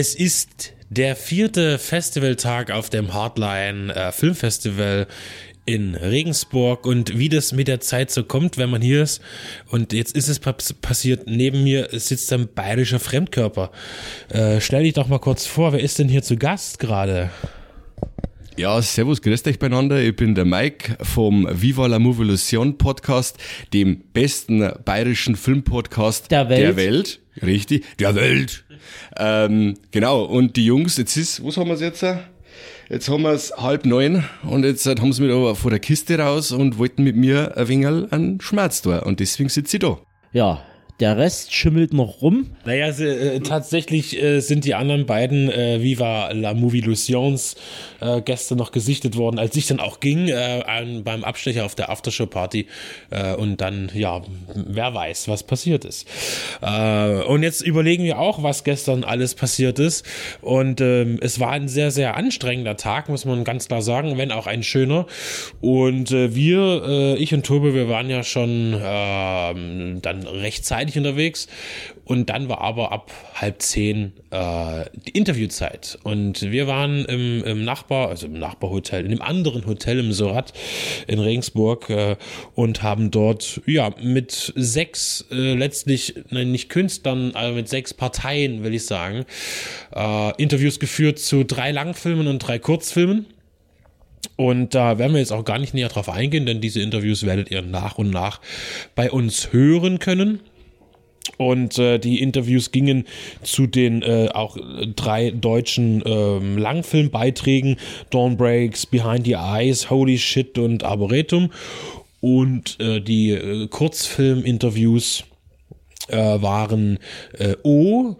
Es ist der vierte Festivaltag auf dem Hardline äh, Filmfestival in Regensburg und wie das mit der Zeit so kommt, wenn man hier ist. Und jetzt ist es passiert, neben mir sitzt ein bayerischer Fremdkörper. Äh, stell dich doch mal kurz vor, wer ist denn hier zu Gast gerade? Ja, servus, grüßt euch beieinander. Ich bin der Mike vom Viva la Movolution Podcast, dem besten bayerischen Filmpodcast der Welt. Der Welt. Richtig, der Welt. Ähm, genau, und die Jungs, jetzt ist, was haben wir jetzt? Jetzt haben wir es halb neun und jetzt haben sie mich aber vor der Kiste raus und wollten mit mir ein wenig einen Schmerz tun und deswegen sitze ich da. Ja, der Rest schimmelt noch rum. Naja, äh, tatsächlich äh, sind die anderen beiden äh, Viva la Movie Illusions äh, gestern noch gesichtet worden, als ich dann auch ging äh, beim Abstecher auf der Aftershow-Party. Äh, und dann, ja, wer weiß, was passiert ist. Und jetzt überlegen wir auch, was gestern alles passiert ist. Und ähm, es war ein sehr, sehr anstrengender Tag, muss man ganz klar sagen, wenn auch ein schöner. Und wir, ich und Tobe, wir waren ja schon äh, dann rechtzeitig zeitig unterwegs. Und dann war aber ab halb zehn äh, die Interviewzeit. Und wir waren im, im Nachbar, also im Nachbarhotel, in einem anderen Hotel im Sorat in Regensburg äh, und haben dort ja mit sechs äh, letztlich, nein, nicht Künstlern, aber mit sechs Parteien, will ich sagen, äh, Interviews geführt zu drei Langfilmen und drei Kurzfilmen. Und da werden wir jetzt auch gar nicht näher drauf eingehen, denn diese Interviews werdet ihr nach und nach bei uns hören können. Und äh, die Interviews gingen zu den äh, auch drei deutschen ähm, Langfilmbeiträgen: Dawn Breaks, Behind the Eyes, Holy Shit und Arboretum. Und äh, die äh, Kurzfilm-Interviews äh, waren äh, O,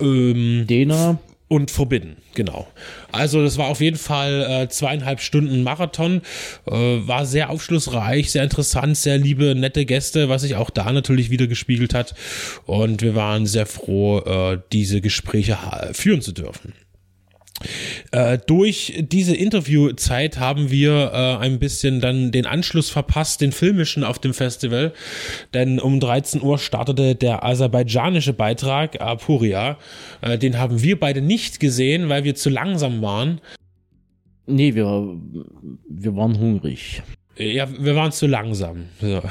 ähm, Dena und Forbidden, genau. Also das war auf jeden Fall äh, zweieinhalb Stunden Marathon, äh, war sehr aufschlussreich, sehr interessant, sehr liebe, nette Gäste, was sich auch da natürlich wieder gespiegelt hat. Und wir waren sehr froh, äh, diese Gespräche führen zu dürfen. Äh, durch diese Interviewzeit haben wir äh, ein bisschen dann den Anschluss verpasst, den filmischen auf dem Festival, denn um 13 Uhr startete der aserbaidschanische Beitrag Apuria. Äh, den haben wir beide nicht gesehen, weil wir zu langsam waren. Nee, wir, wir waren hungrig. Ja, wir waren zu langsam. So.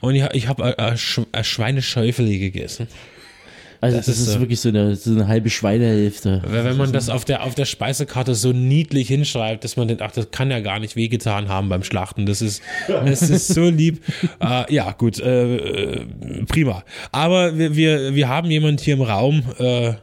Und ich, ich habe äh, äh, Schweineschäufeli gegessen. Also das, das ist, ist, wirklich so eine, so eine halbe Schweinehälfte. Wenn man das auf der, auf der Speisekarte so niedlich hinschreibt, dass man denkt, ach, das kann ja gar nicht wehgetan haben beim Schlachten. Das ist, das ist so lieb. äh, ja, gut, äh, prima. Aber wir, wir, wir haben jemand hier im Raum, äh,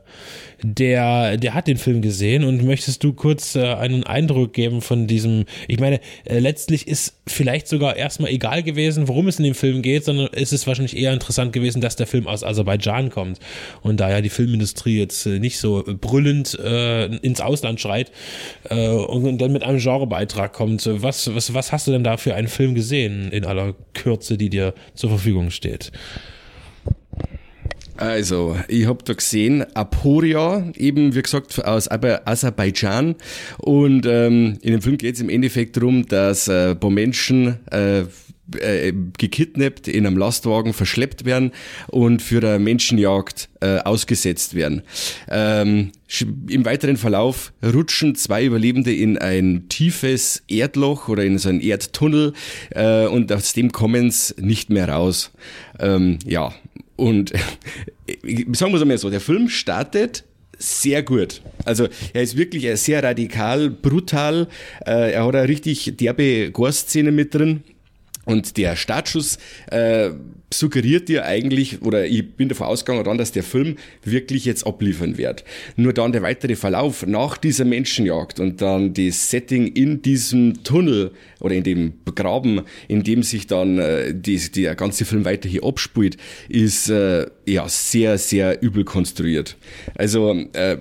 der, der hat den Film gesehen und möchtest du kurz äh, einen Eindruck geben von diesem, ich meine, äh, letztlich ist vielleicht sogar erstmal egal gewesen, worum es in dem Film geht, sondern ist es wahrscheinlich eher interessant gewesen, dass der Film aus Aserbaidschan kommt und da ja die Filmindustrie jetzt äh, nicht so brüllend äh, ins Ausland schreit äh, und dann mit einem Genrebeitrag kommt. Was, was, was hast du denn da für einen Film gesehen in aller Kürze, die dir zur Verfügung steht? Also, ich habe da gesehen, Aporia, eben wie gesagt aus Aserbaidschan. Und ähm, in dem Film geht es im Endeffekt darum, dass äh, paar Menschen äh, äh, gekidnappt, in einem Lastwagen verschleppt werden und für eine Menschenjagd äh, ausgesetzt werden. Ähm, Im weiteren Verlauf rutschen zwei Überlebende in ein tiefes Erdloch oder in so einen Erdtunnel äh, und aus dem kommen sie nicht mehr raus. Ähm, ja, und sagen wir es einmal so, der Film startet sehr gut. Also er ist wirklich sehr radikal, brutal. Äh, er hat eine richtig derbe Gore-Szene mit drin. Und der Startschuss äh, suggeriert dir eigentlich, oder ich bin davon ausgegangen, dass der Film wirklich jetzt abliefern wird. Nur dann der weitere Verlauf nach dieser Menschenjagd und dann das Setting in diesem Tunnel oder in dem Graben, in dem sich dann äh, die, der ganze Film weiter hier abspielt, ist äh, ja sehr, sehr übel konstruiert. Also äh,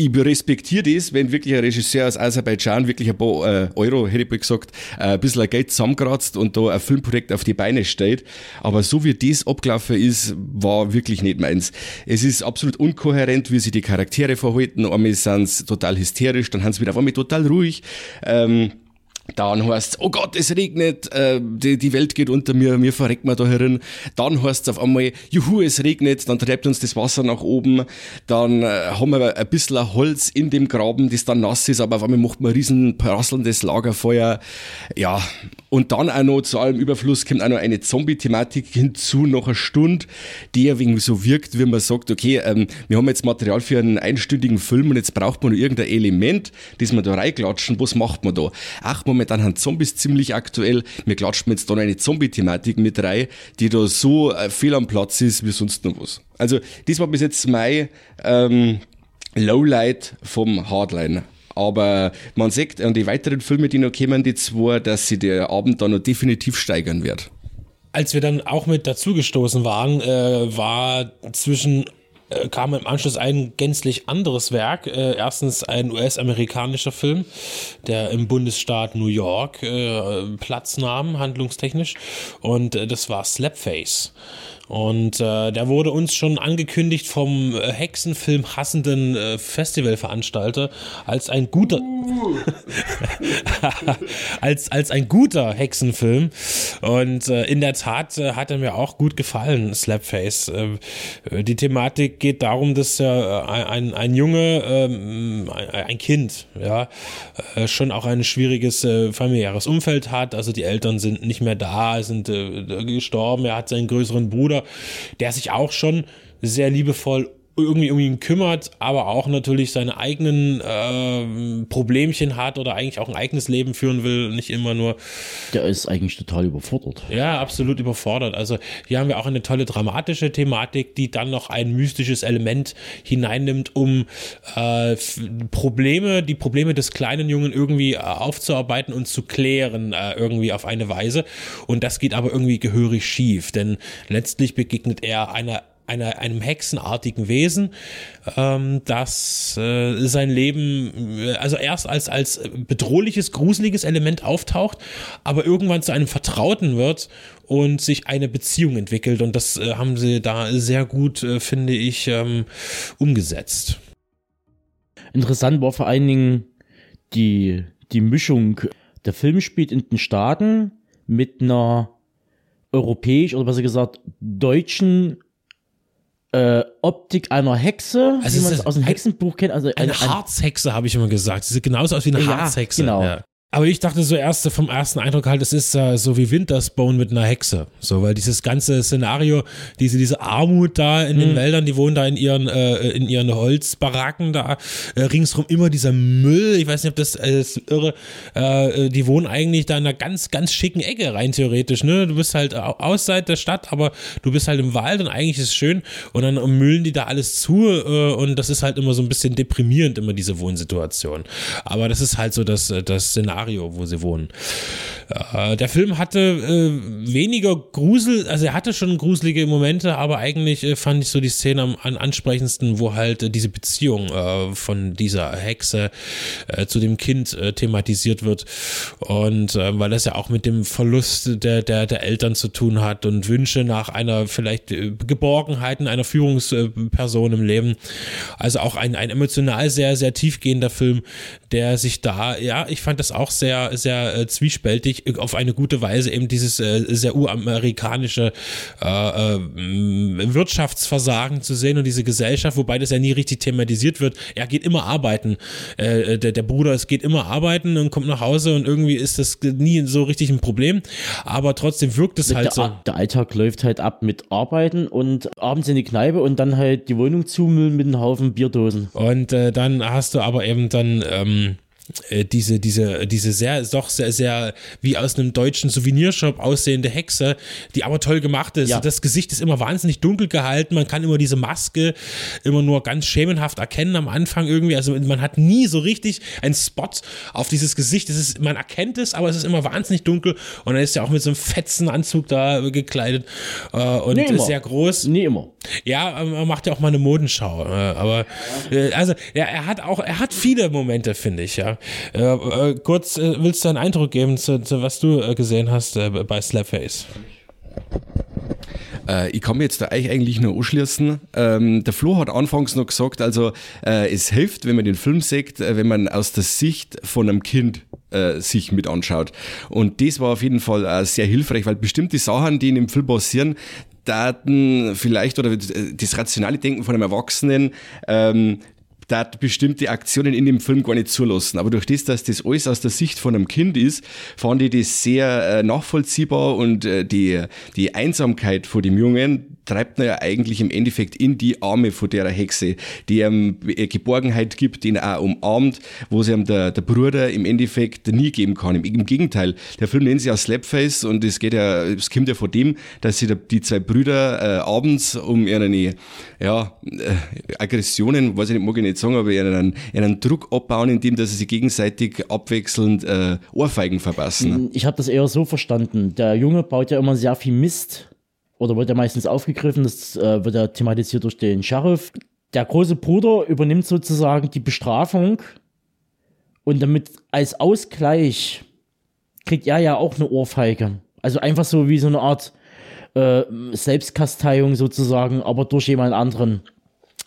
ich respektiere das, wenn wirklich ein Regisseur aus Aserbaidschan wirklich ein paar äh, Euro, hätte ich gesagt, äh, ein bisschen Geld zusammenkratzt und da ein Filmprojekt auf die Beine stellt. Aber so wie das abgelaufen ist, war wirklich nicht meins. Es ist absolut unkohärent, wie sich die Charaktere verhalten. Einmal sind sie total hysterisch, dann haben sie wieder auf einmal total ruhig. Ähm, Dann heißt oh Gott, es regnet, äh, die, die Welt geht unter mir, mir verreckt man da herin. Dann heißt es auf einmal, juhu, es regnet, dann treibt uns das Wasser nach oben. Dann äh, haben wir ein bisschen Holz in dem Graben, das dann nass ist, aber auf einmal macht man ein riesen prasselndes Lagerfeuer. Ja, und dann auch noch zu allem Überfluss kommt auch noch eine Zombie-Thematik hinzu, nach einer Stunde, die ja wegen so wirkt, wie man sagt, okay, ähm, wir haben jetzt Material für einen einstündigen Film und jetzt braucht man noch irgendein Element, das wir da reinklatschen, was macht man da? Ach, momentan haben Zombies ziemlich aktuell, wir klatschen jetzt dann eine Zombie-Thematik mit rein, die da so äh, fehl am Platz ist wie sonst noch was. Also, das war bis jetzt mein ähm, Lowlight vom Hardline. Aber man sieht an die weiteren Filme, die noch kommen, die zwei, dass sie der Abend dann noch definitiv steigern wird. Als wir dann auch mit dazugestoßen waren, äh, war zwischen äh, kam im Anschluss ein gänzlich anderes Werk. Äh, erstens ein US-amerikanischer Film, der im Bundesstaat New York äh, Platz nahm, handlungstechnisch. Und äh, das war Slapface. Und äh, der wurde uns schon angekündigt vom äh, Hexenfilm hassenden äh, Festivalveranstalter als ein guter als als ein guter Hexenfilm und äh, in der Tat äh, hat er mir auch gut gefallen Slapface äh, die Thematik geht darum dass äh, ein ein Junge ähm, ein Kind ja äh, schon auch ein schwieriges äh, familiäres Umfeld hat. Also die Eltern sind nicht mehr da sind äh, gestorben. Er hat seinen größeren Bruder der sich auch schon sehr liebevoll irgendwie um ihn kümmert, aber auch natürlich seine eigenen äh, Problemchen hat oder eigentlich auch ein eigenes Leben führen will, nicht immer nur. Der ist eigentlich total überfordert. Ja, absolut überfordert. Also hier haben wir auch eine tolle dramatische Thematik, die dann noch ein mystisches Element hineinnimmt, um äh, Probleme, die Probleme des kleinen Jungen irgendwie äh, aufzuarbeiten und zu klären, äh, irgendwie auf eine Weise. Und das geht aber irgendwie gehörig schief, denn letztlich begegnet er einer einer, einem hexenartigen Wesen, ähm, das äh, sein Leben, äh, also erst als, als bedrohliches, gruseliges Element auftaucht, aber irgendwann zu einem Vertrauten wird und sich eine Beziehung entwickelt. Und das äh, haben sie da sehr gut, äh, finde ich, ähm, umgesetzt. Interessant war vor allen Dingen die, die Mischung. Der Film spielt in den Staaten mit einer europäisch oder besser gesagt deutschen äh, Optik einer Hexe, also wie man es aus dem Hexenbuch kennt. Also eine, eine Harzhexe, habe ich immer gesagt. Sie sieht genauso aus wie eine ja, Harzhexe. Genau. Ja. Aber ich dachte so erst vom ersten Eindruck halt, es ist äh, so wie Wintersbone mit einer Hexe. So, weil dieses ganze Szenario, diese, diese Armut da in mhm. den Wäldern, die wohnen da in ihren, äh, in ihren Holzbaracken da, äh, ringsrum immer dieser Müll. Ich weiß nicht, ob das äh, ist irre. Äh, die wohnen eigentlich da in einer ganz, ganz schicken Ecke rein theoretisch. Ne? Du bist halt außerhalb der Stadt, aber du bist halt im Wald und eigentlich ist es schön. Und dann müllen die da alles zu äh, und das ist halt immer so ein bisschen deprimierend, immer diese Wohnsituation. Aber das ist halt so das, äh, das Szenario Szenario, wo sie wohnen. Äh, der Film hatte äh, weniger Grusel, also er hatte schon gruselige Momente, aber eigentlich äh, fand ich so die Szene am, am ansprechendsten, wo halt äh, diese Beziehung äh, von dieser Hexe äh, zu dem Kind thematisiert wird. Und weil das ja auch mit dem Verlust der, der, der Eltern zu tun hat und Wünsche nach einer vielleicht Geborgenheit in einer Führungsperson im Leben. Also auch ein, ein emotional sehr, sehr tiefgehender Film, der sich da, ja, ich fand das auch sehr, sehr äh, zwiespältig, äh, auf eine gute Weise eben dieses äh, sehr uramerikanische äh, äh, Wirtschaftsversagen zu sehen und diese Gesellschaft, wobei das ja nie richtig thematisiert wird. Er geht immer arbeiten. Äh, der, der Bruder, es geht immer arbeiten und kommt nach Hause und irgendwie ist das nie so richtig ein Problem. Aber trotzdem wirkt es halt der, so. Der Alltag läuft halt ab mit Arbeiten und abends in die Kneipe und dann halt die Wohnung zumüllen mit einem Haufen Bierdosen. Und äh, dann hast du aber eben dann ähm, äh, diese, diese, diese sehr, doch sehr, sehr wie aus einem deutschen Souvenirshop aussehende Hexe, die aber toll gemacht ist. Ja. Das Gesicht ist immer wahnsinnig dunkel gehalten. Man kann immer diese Maske immer nur ganz schemenhaft erkennen am Anfang irgendwie. Also man hat nie so richtig einen Spot auf dieses Gesicht. Das ist, man erkennt es, aber es ist immer wahnsinnig dunkel. Und er ist ja auch mit so einem fetzen Anzug da gekleidet äh, und nee, sehr groß. Nie immer. Ja, er macht ja auch mal eine Modenschau. Äh, aber äh, also ja, er hat auch, er hat viele Momente, finde ich, ja. Äh, äh, kurz, äh, willst du einen Eindruck geben zu, zu was du äh, gesehen hast äh, bei Slapface? Äh, ich kann mir jetzt da eigentlich nur anschließen. Ähm, der Flo hat anfangs noch gesagt, also es hilft, wenn man den Film sieht, wenn man aus der Sicht von einem Kind äh, sich mit anschaut. Und das war auf jeden Fall äh, sehr hilfreich, weil bestimmte Sachen, die in dem Film passieren, Daten vielleicht oder das rationale Denken von einem Erwachsenen ähm, da bestimmte Aktionen in dem Film gar nicht zulassen. Aber durch das, dass das alles aus der Sicht von einem Kind ist, fand ich das sehr äh, nachvollziehbar und äh, die, die Einsamkeit von dem Jungen treibt ihn ja eigentlich im Endeffekt in die Arme von der Hexe, die ihm äh, Geborgenheit gibt, den er auch umarmt, wo sie ihm der, der Bruder im Endeffekt nie geben kann. Im, Im, Gegenteil, der Film nennt sich ja Slapface und es geht ja, es kommt ja von dem, dass sie die zwei Brüder äh, abends um ihre ja, äh, Aggressionen, weiß ich nicht, mag ich nicht sagen, aber einen, einen Druck abbauen, indem dass sie sich gegenseitig abwechselnd äh, Ohrfeigen verpassen. Ich habe das eher so verstanden. Der Junge baut ja immer sehr viel Mist oder wird ja meistens aufgegriffen, das äh, wird ja thematisiert durch den Sheriff. Der große Bruder übernimmt sozusagen die Bestrafung und damit als Ausgleich kriegt er ja auch eine Ohrfeige. Also einfach so wie so eine Art äh, Selbstkasteiung sozusagen, aber durch jemand anderen.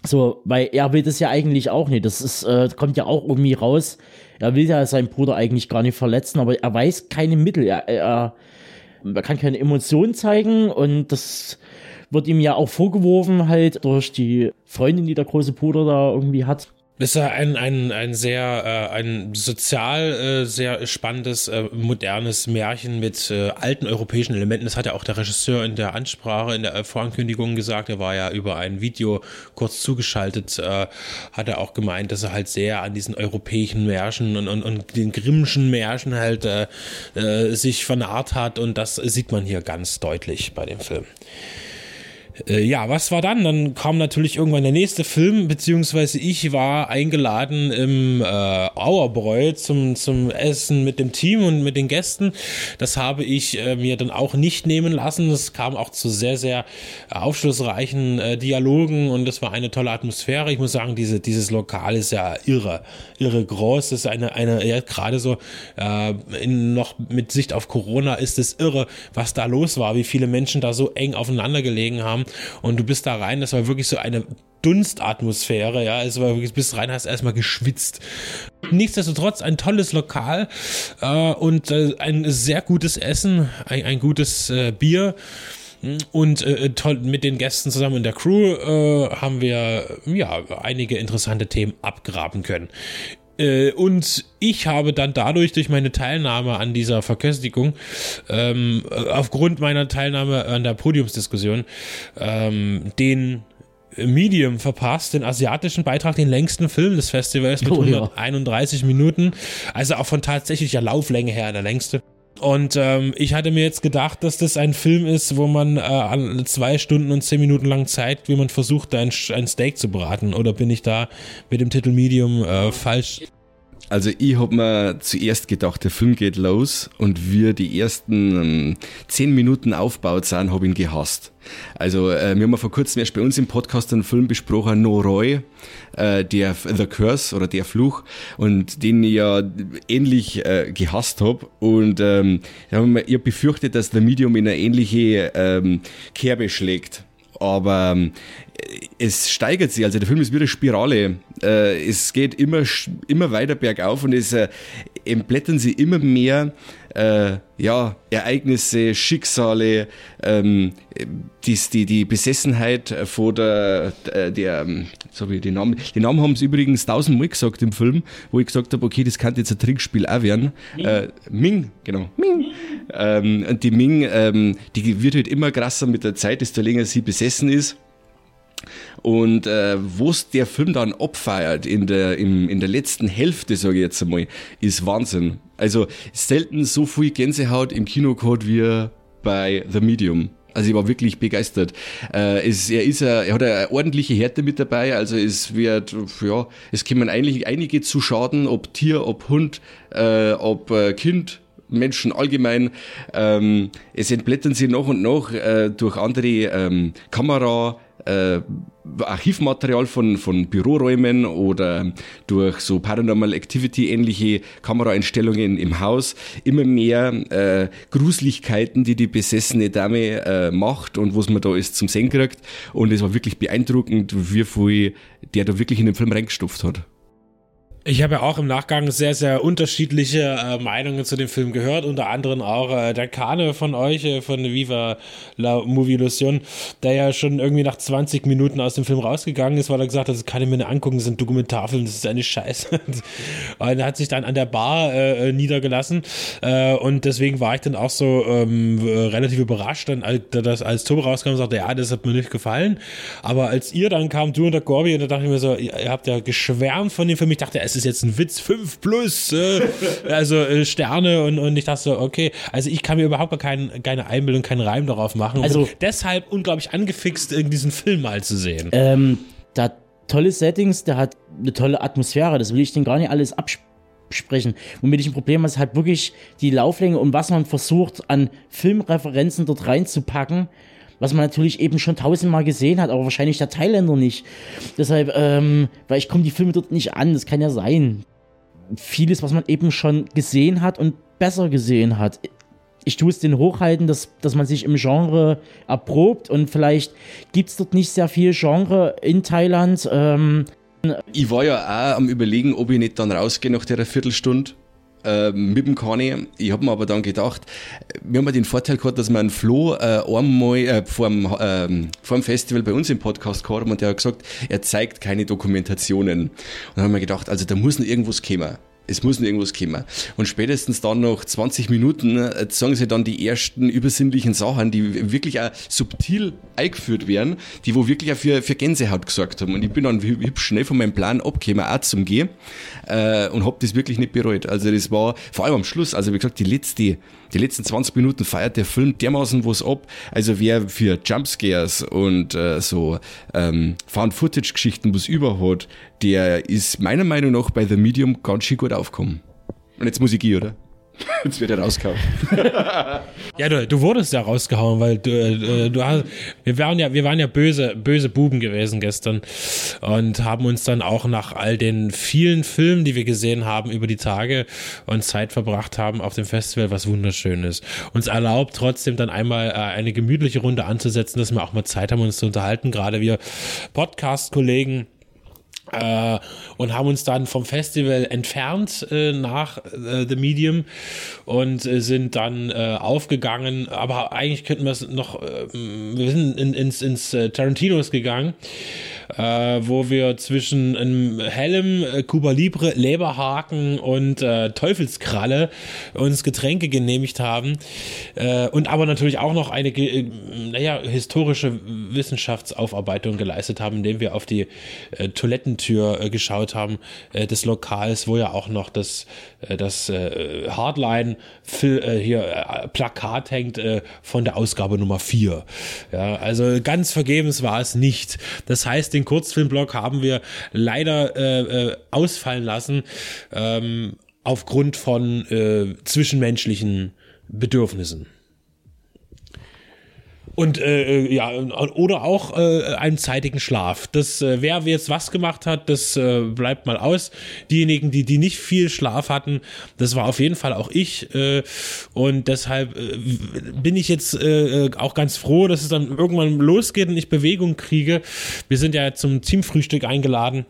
So, weil er will das ja eigentlich auch nicht. Das ist, äh, kommt ja auch irgendwie raus. Er will ja seinen Bruder eigentlich gar nicht verletzen, aber er weiß keine Mittel. Er, er, er kann keine Emotionen zeigen und das wird ihm ja auch vorgeworfen halt durch die Freundin, die der große Bruder da irgendwie hat ist ja ein, ein, ein sehr, äh, ein sozial äh, sehr spannendes, äh, modernes Märchen mit äh, alten europäischen Elementen. Das hat ja auch der Regisseur in der Ansprache, in der Vorankündigung gesagt. Er war ja über ein Video kurz zugeschaltet, äh, hat er auch gemeint, dass er halt sehr an diesen europäischen Märchen und, und, und den Grimmschen Märchen halt äh, äh, sich vernarrt hat. Und das sieht man hier ganz deutlich bei dem Film. Äh, ja, was war dann? Dann kam natürlich irgendwann der nächste Film, beziehungsweise ich war eingeladen im äh, Auerbräu zum, zum Essen mit dem Team und mit den Gästen. Das habe ich äh, mir dann auch nicht nehmen lassen. Es kam auch zu sehr, sehr aufschlussreichen äh, Dialogen und es war eine tolle Atmosphäre. Ich muss sagen, diese, dieses Lokal ist ja irre, irre groß. Das ist eine, eine ja, gerade so äh, in, noch mit Sicht auf Corona ist es irre, was da los war, wie viele Menschen da so eng aufeinander gelegen haben und du bist da rein, das war wirklich so eine Dunstatmosphäre, ja, es war wirklich, bis rein hast erstmal geschwitzt. Nichtsdestotrotz ein tolles Lokal äh, und äh, ein sehr gutes Essen, ein, ein gutes äh, Bier und äh, toll mit den Gästen zusammen in der Crew äh, haben wir ja einige interessante Themen abgraben können. Äh, und ich habe dann dadurch, durch meine Teilnahme an dieser Verköstigung, ähm, aufgrund meiner Teilnahme an der Podiumsdiskussion, ähm, den Medium verpasst, den asiatischen Beitrag, den längsten Film des Festivals mit oh, 131 ja. Minuten. Also auch von tatsächlicher Lauflänge her der längste. Und ähm, ich hatte mir jetzt gedacht, dass das ein Film ist, wo man äh, zwei Stunden und zehn Minuten lang zeigt, wie man versucht, ein, ein Steak zu braten. Oder bin ich da mit dem Titel Medium äh, falsch? Also ich habe mir zuerst gedacht, der Film geht los und wir die ersten ähm, zehn Minuten aufbaut sind, habe ihn gehasst. Also äh, wir haben vor kurzem erst bei uns im Podcast einen Film besprochen, No Roy, äh, der The Curse oder der Fluch. Und den ich ja ähnlich äh, gehasst habe und ähm, ich habe befürchtet, dass der Medium in eine ähnliche ähm, Kerbe schlägt. Aber ähm, es steigert sich, also der Film ist wie eine Spirale. Äh, es geht immer, immer weiter bergauf und es äh, entblättern sie immer mehr äh, ja, Ereignisse, Schicksale, ähm, die, die, die Besessenheit von der, der, der ähm, ich den Namen, den Namen haben sie übrigens tausendmal gesagt im Film, wo ich gesagt habe, okay, das kann jetzt ein Trickspiel auch werden. Ming, äh, Ming genau. Ming. Ähm, und die Ming, ähm, die wird halt immer krasser mit der Zeit, desto länger sie besessen ist. Und äh, es der Film dann abfeiert in der, im, in der letzten Hälfte, sage ich jetzt einmal, ist Wahnsinn. Also selten so viel Gänsehaut im Kino gehabt wie bei The Medium. Also ich war wirklich begeistert. Äh, es, er, ist a, er hat eine ordentliche Härte mit dabei, also es wird, ja, es kommen eigentlich einige zu Schaden, ob Tier, ob Hund, äh, ob äh, Kind, Menschen allgemein. Ähm, es entblättern sie noch und noch äh, durch andere ähm, Kamera, äh, Archivmaterial von, von Büroräumen oder durch so Paranormal Activity ähnliche Kameraeinstellungen im Haus immer mehr äh, Gruseligkeiten, die die besessene Dame äh, macht und was man da ist zum Sehen kriegt. Und es war wirklich beeindruckend, wie viel der da wirklich in den Film reingestopft hat. Ich habe ja auch im Nachgang sehr, sehr unterschiedliche äh, Meinungen zu dem Film gehört, unter anderem auch äh, der Kane von euch, äh, von Viva la Movie Illusion, der ja schon irgendwie nach 20 Minuten aus dem Film rausgegangen ist, weil er gesagt hat, das kann ich mir nicht angucken, das ist ein Dokumentarfilm, das ist eine Scheiße. und er hat sich dann an der Bar äh, äh, niedergelassen äh, und deswegen war ich dann auch so ähm, relativ überrascht, dann als, das, als Tobi rauskam und sagte, ja, das hat mir nicht gefallen. Aber als ihr dann kam, du und der Gorbi, und da dachte ich mir so, ihr, ihr habt ja geschwärmt von dem Film, ich dachte, es ist jetzt ein Witz, 5 plus, äh, also äh, Sterne und, und ich dachte so, okay, also ich kann mir überhaupt gar kein, keine Einbildung, keinen Reim darauf machen. Also deshalb unglaublich angefixt, diesen Film mal zu sehen. Ähm, der hat tolle Settings, der hat eine tolle Atmosphäre, das will ich den gar nicht alles absprechen. Womit ich ein Problem habe, ist halt wirklich die Lauflänge und was man versucht an Filmreferenzen dort reinzupacken was man natürlich eben schon tausendmal gesehen hat, aber wahrscheinlich der Thailänder nicht. Deshalb, ähm, weil ich komme die Filme dort nicht an, das kann ja sein. Vieles, was man eben schon gesehen hat und besser gesehen hat. Ich tue es den hochhalten, dass, dass man sich im Genre erprobt und vielleicht gibt es dort nicht sehr viel Genre in Thailand. Ähm, ich war ja auch am überlegen, ob ich nicht dann rausgehe nach der Viertelstunde äh, mit dem Kani. Ich habe mir aber dann gedacht, wir haben ja den Vorteil gehabt, dass wir einen Flo äh, einmal äh, vor, dem, äh, vor dem Festival bei uns im Podcast gehabt haben und der hat gesagt, er zeigt keine Dokumentationen. Und dann haben wir gedacht, also da muss noch irgendwas kommen es muss noch irgendwas kommen. Und spätestens dann nach 20 Minuten äh, sagen sie dann die ersten übersinnlichen Sachen, die wirklich auch subtil eingeführt werden, die wo wirklich auch für, für Gänsehaut gesorgt haben. Und ich bin dann hübsch schnell von meinem Plan abgekommen, auch zum Gehen, äh, und habe das wirklich nicht bereut. Also das war vor allem am Schluss, also wie gesagt, die letzte die letzten 20 Minuten feiert der Film dermaßen was ab. Also wer für Jumpscares und äh, so ähm, Found-Footage-Geschichten was überhat, der ist meiner Meinung nach bei The Medium ganz schön gut aufgekommen. Und jetzt muss ich gehen, oder? Jetzt wird er rausgehauen. ja, du, du wurdest ja rausgehauen, weil du, äh, du hast, wir waren ja, wir waren ja böse, böse Buben gewesen gestern und haben uns dann auch nach all den vielen Filmen, die wir gesehen haben über die Tage und Zeit verbracht haben auf dem Festival, was wunderschön ist, uns erlaubt trotzdem dann einmal äh, eine gemütliche Runde anzusetzen, dass wir auch mal Zeit haben, uns zu unterhalten. Gerade wir Podcast-Kollegen äh, und haben uns dann vom Festival entfernt äh, nach äh, The Medium und äh, sind dann äh, aufgegangen. Aber eigentlich könnten wir es noch, äh, wir sind in, ins, ins Tarantinos gegangen wo wir zwischen einem hellem Cuba Libre, Leberhaken und Teufelskralle uns Getränke genehmigt haben und aber natürlich auch noch eine, naja, historische Wissenschaftsaufarbeitung geleistet haben, indem wir auf die äh, Toilettentür äh, geschaut haben äh, des Lokals, wo ja auch noch das, äh, das äh, Hardline äh, hier äh, Plakat hängt äh, von der Ausgabe Nummer 4. Ja, also ganz vergebens war es nicht. Das heißt, den Kurzfilmblock haben wir leider äh, äh, ausfallen lassen ähm, aufgrund von äh, zwischenmenschlichen Bedürfnissen. Und äh, äh, ja, oder auch äh, einen zeitigen Schlaf. Das, äh, wer jetzt was gemacht hat, das äh, bleibt mal aus. Diejenigen, die, die nicht viel Schlaf hatten, das war auf jeden Fall auch ich. Äh, und deshalb äh, bin ich jetzt äh, auch ganz froh, dass es dann irgendwann losgeht und ich Bewegung kriege. Wir sind ja zum Teamfrühstück eingeladen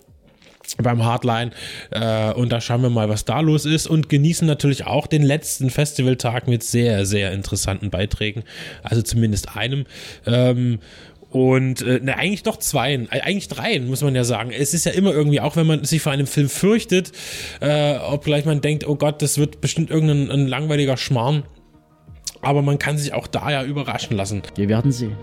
beim Hardline äh, und da schauen wir mal, was da los ist und genießen natürlich auch den letzten Festivaltag mit sehr, sehr interessanten Beiträgen, also zumindest einem. Ähm, und äh, ne, eigentlich doch zwei, äh, eigentlich drei, muss man ja sagen. Es ist ja immer irgendwie, auch wenn man sich vor einem Film fürchtet, äh, obgleich man denkt, oh Gott, das wird bestimmt irgendein langweiliger Schmarrn. Aber man kann sich auch da ja überraschen lassen. Wir werden sehen.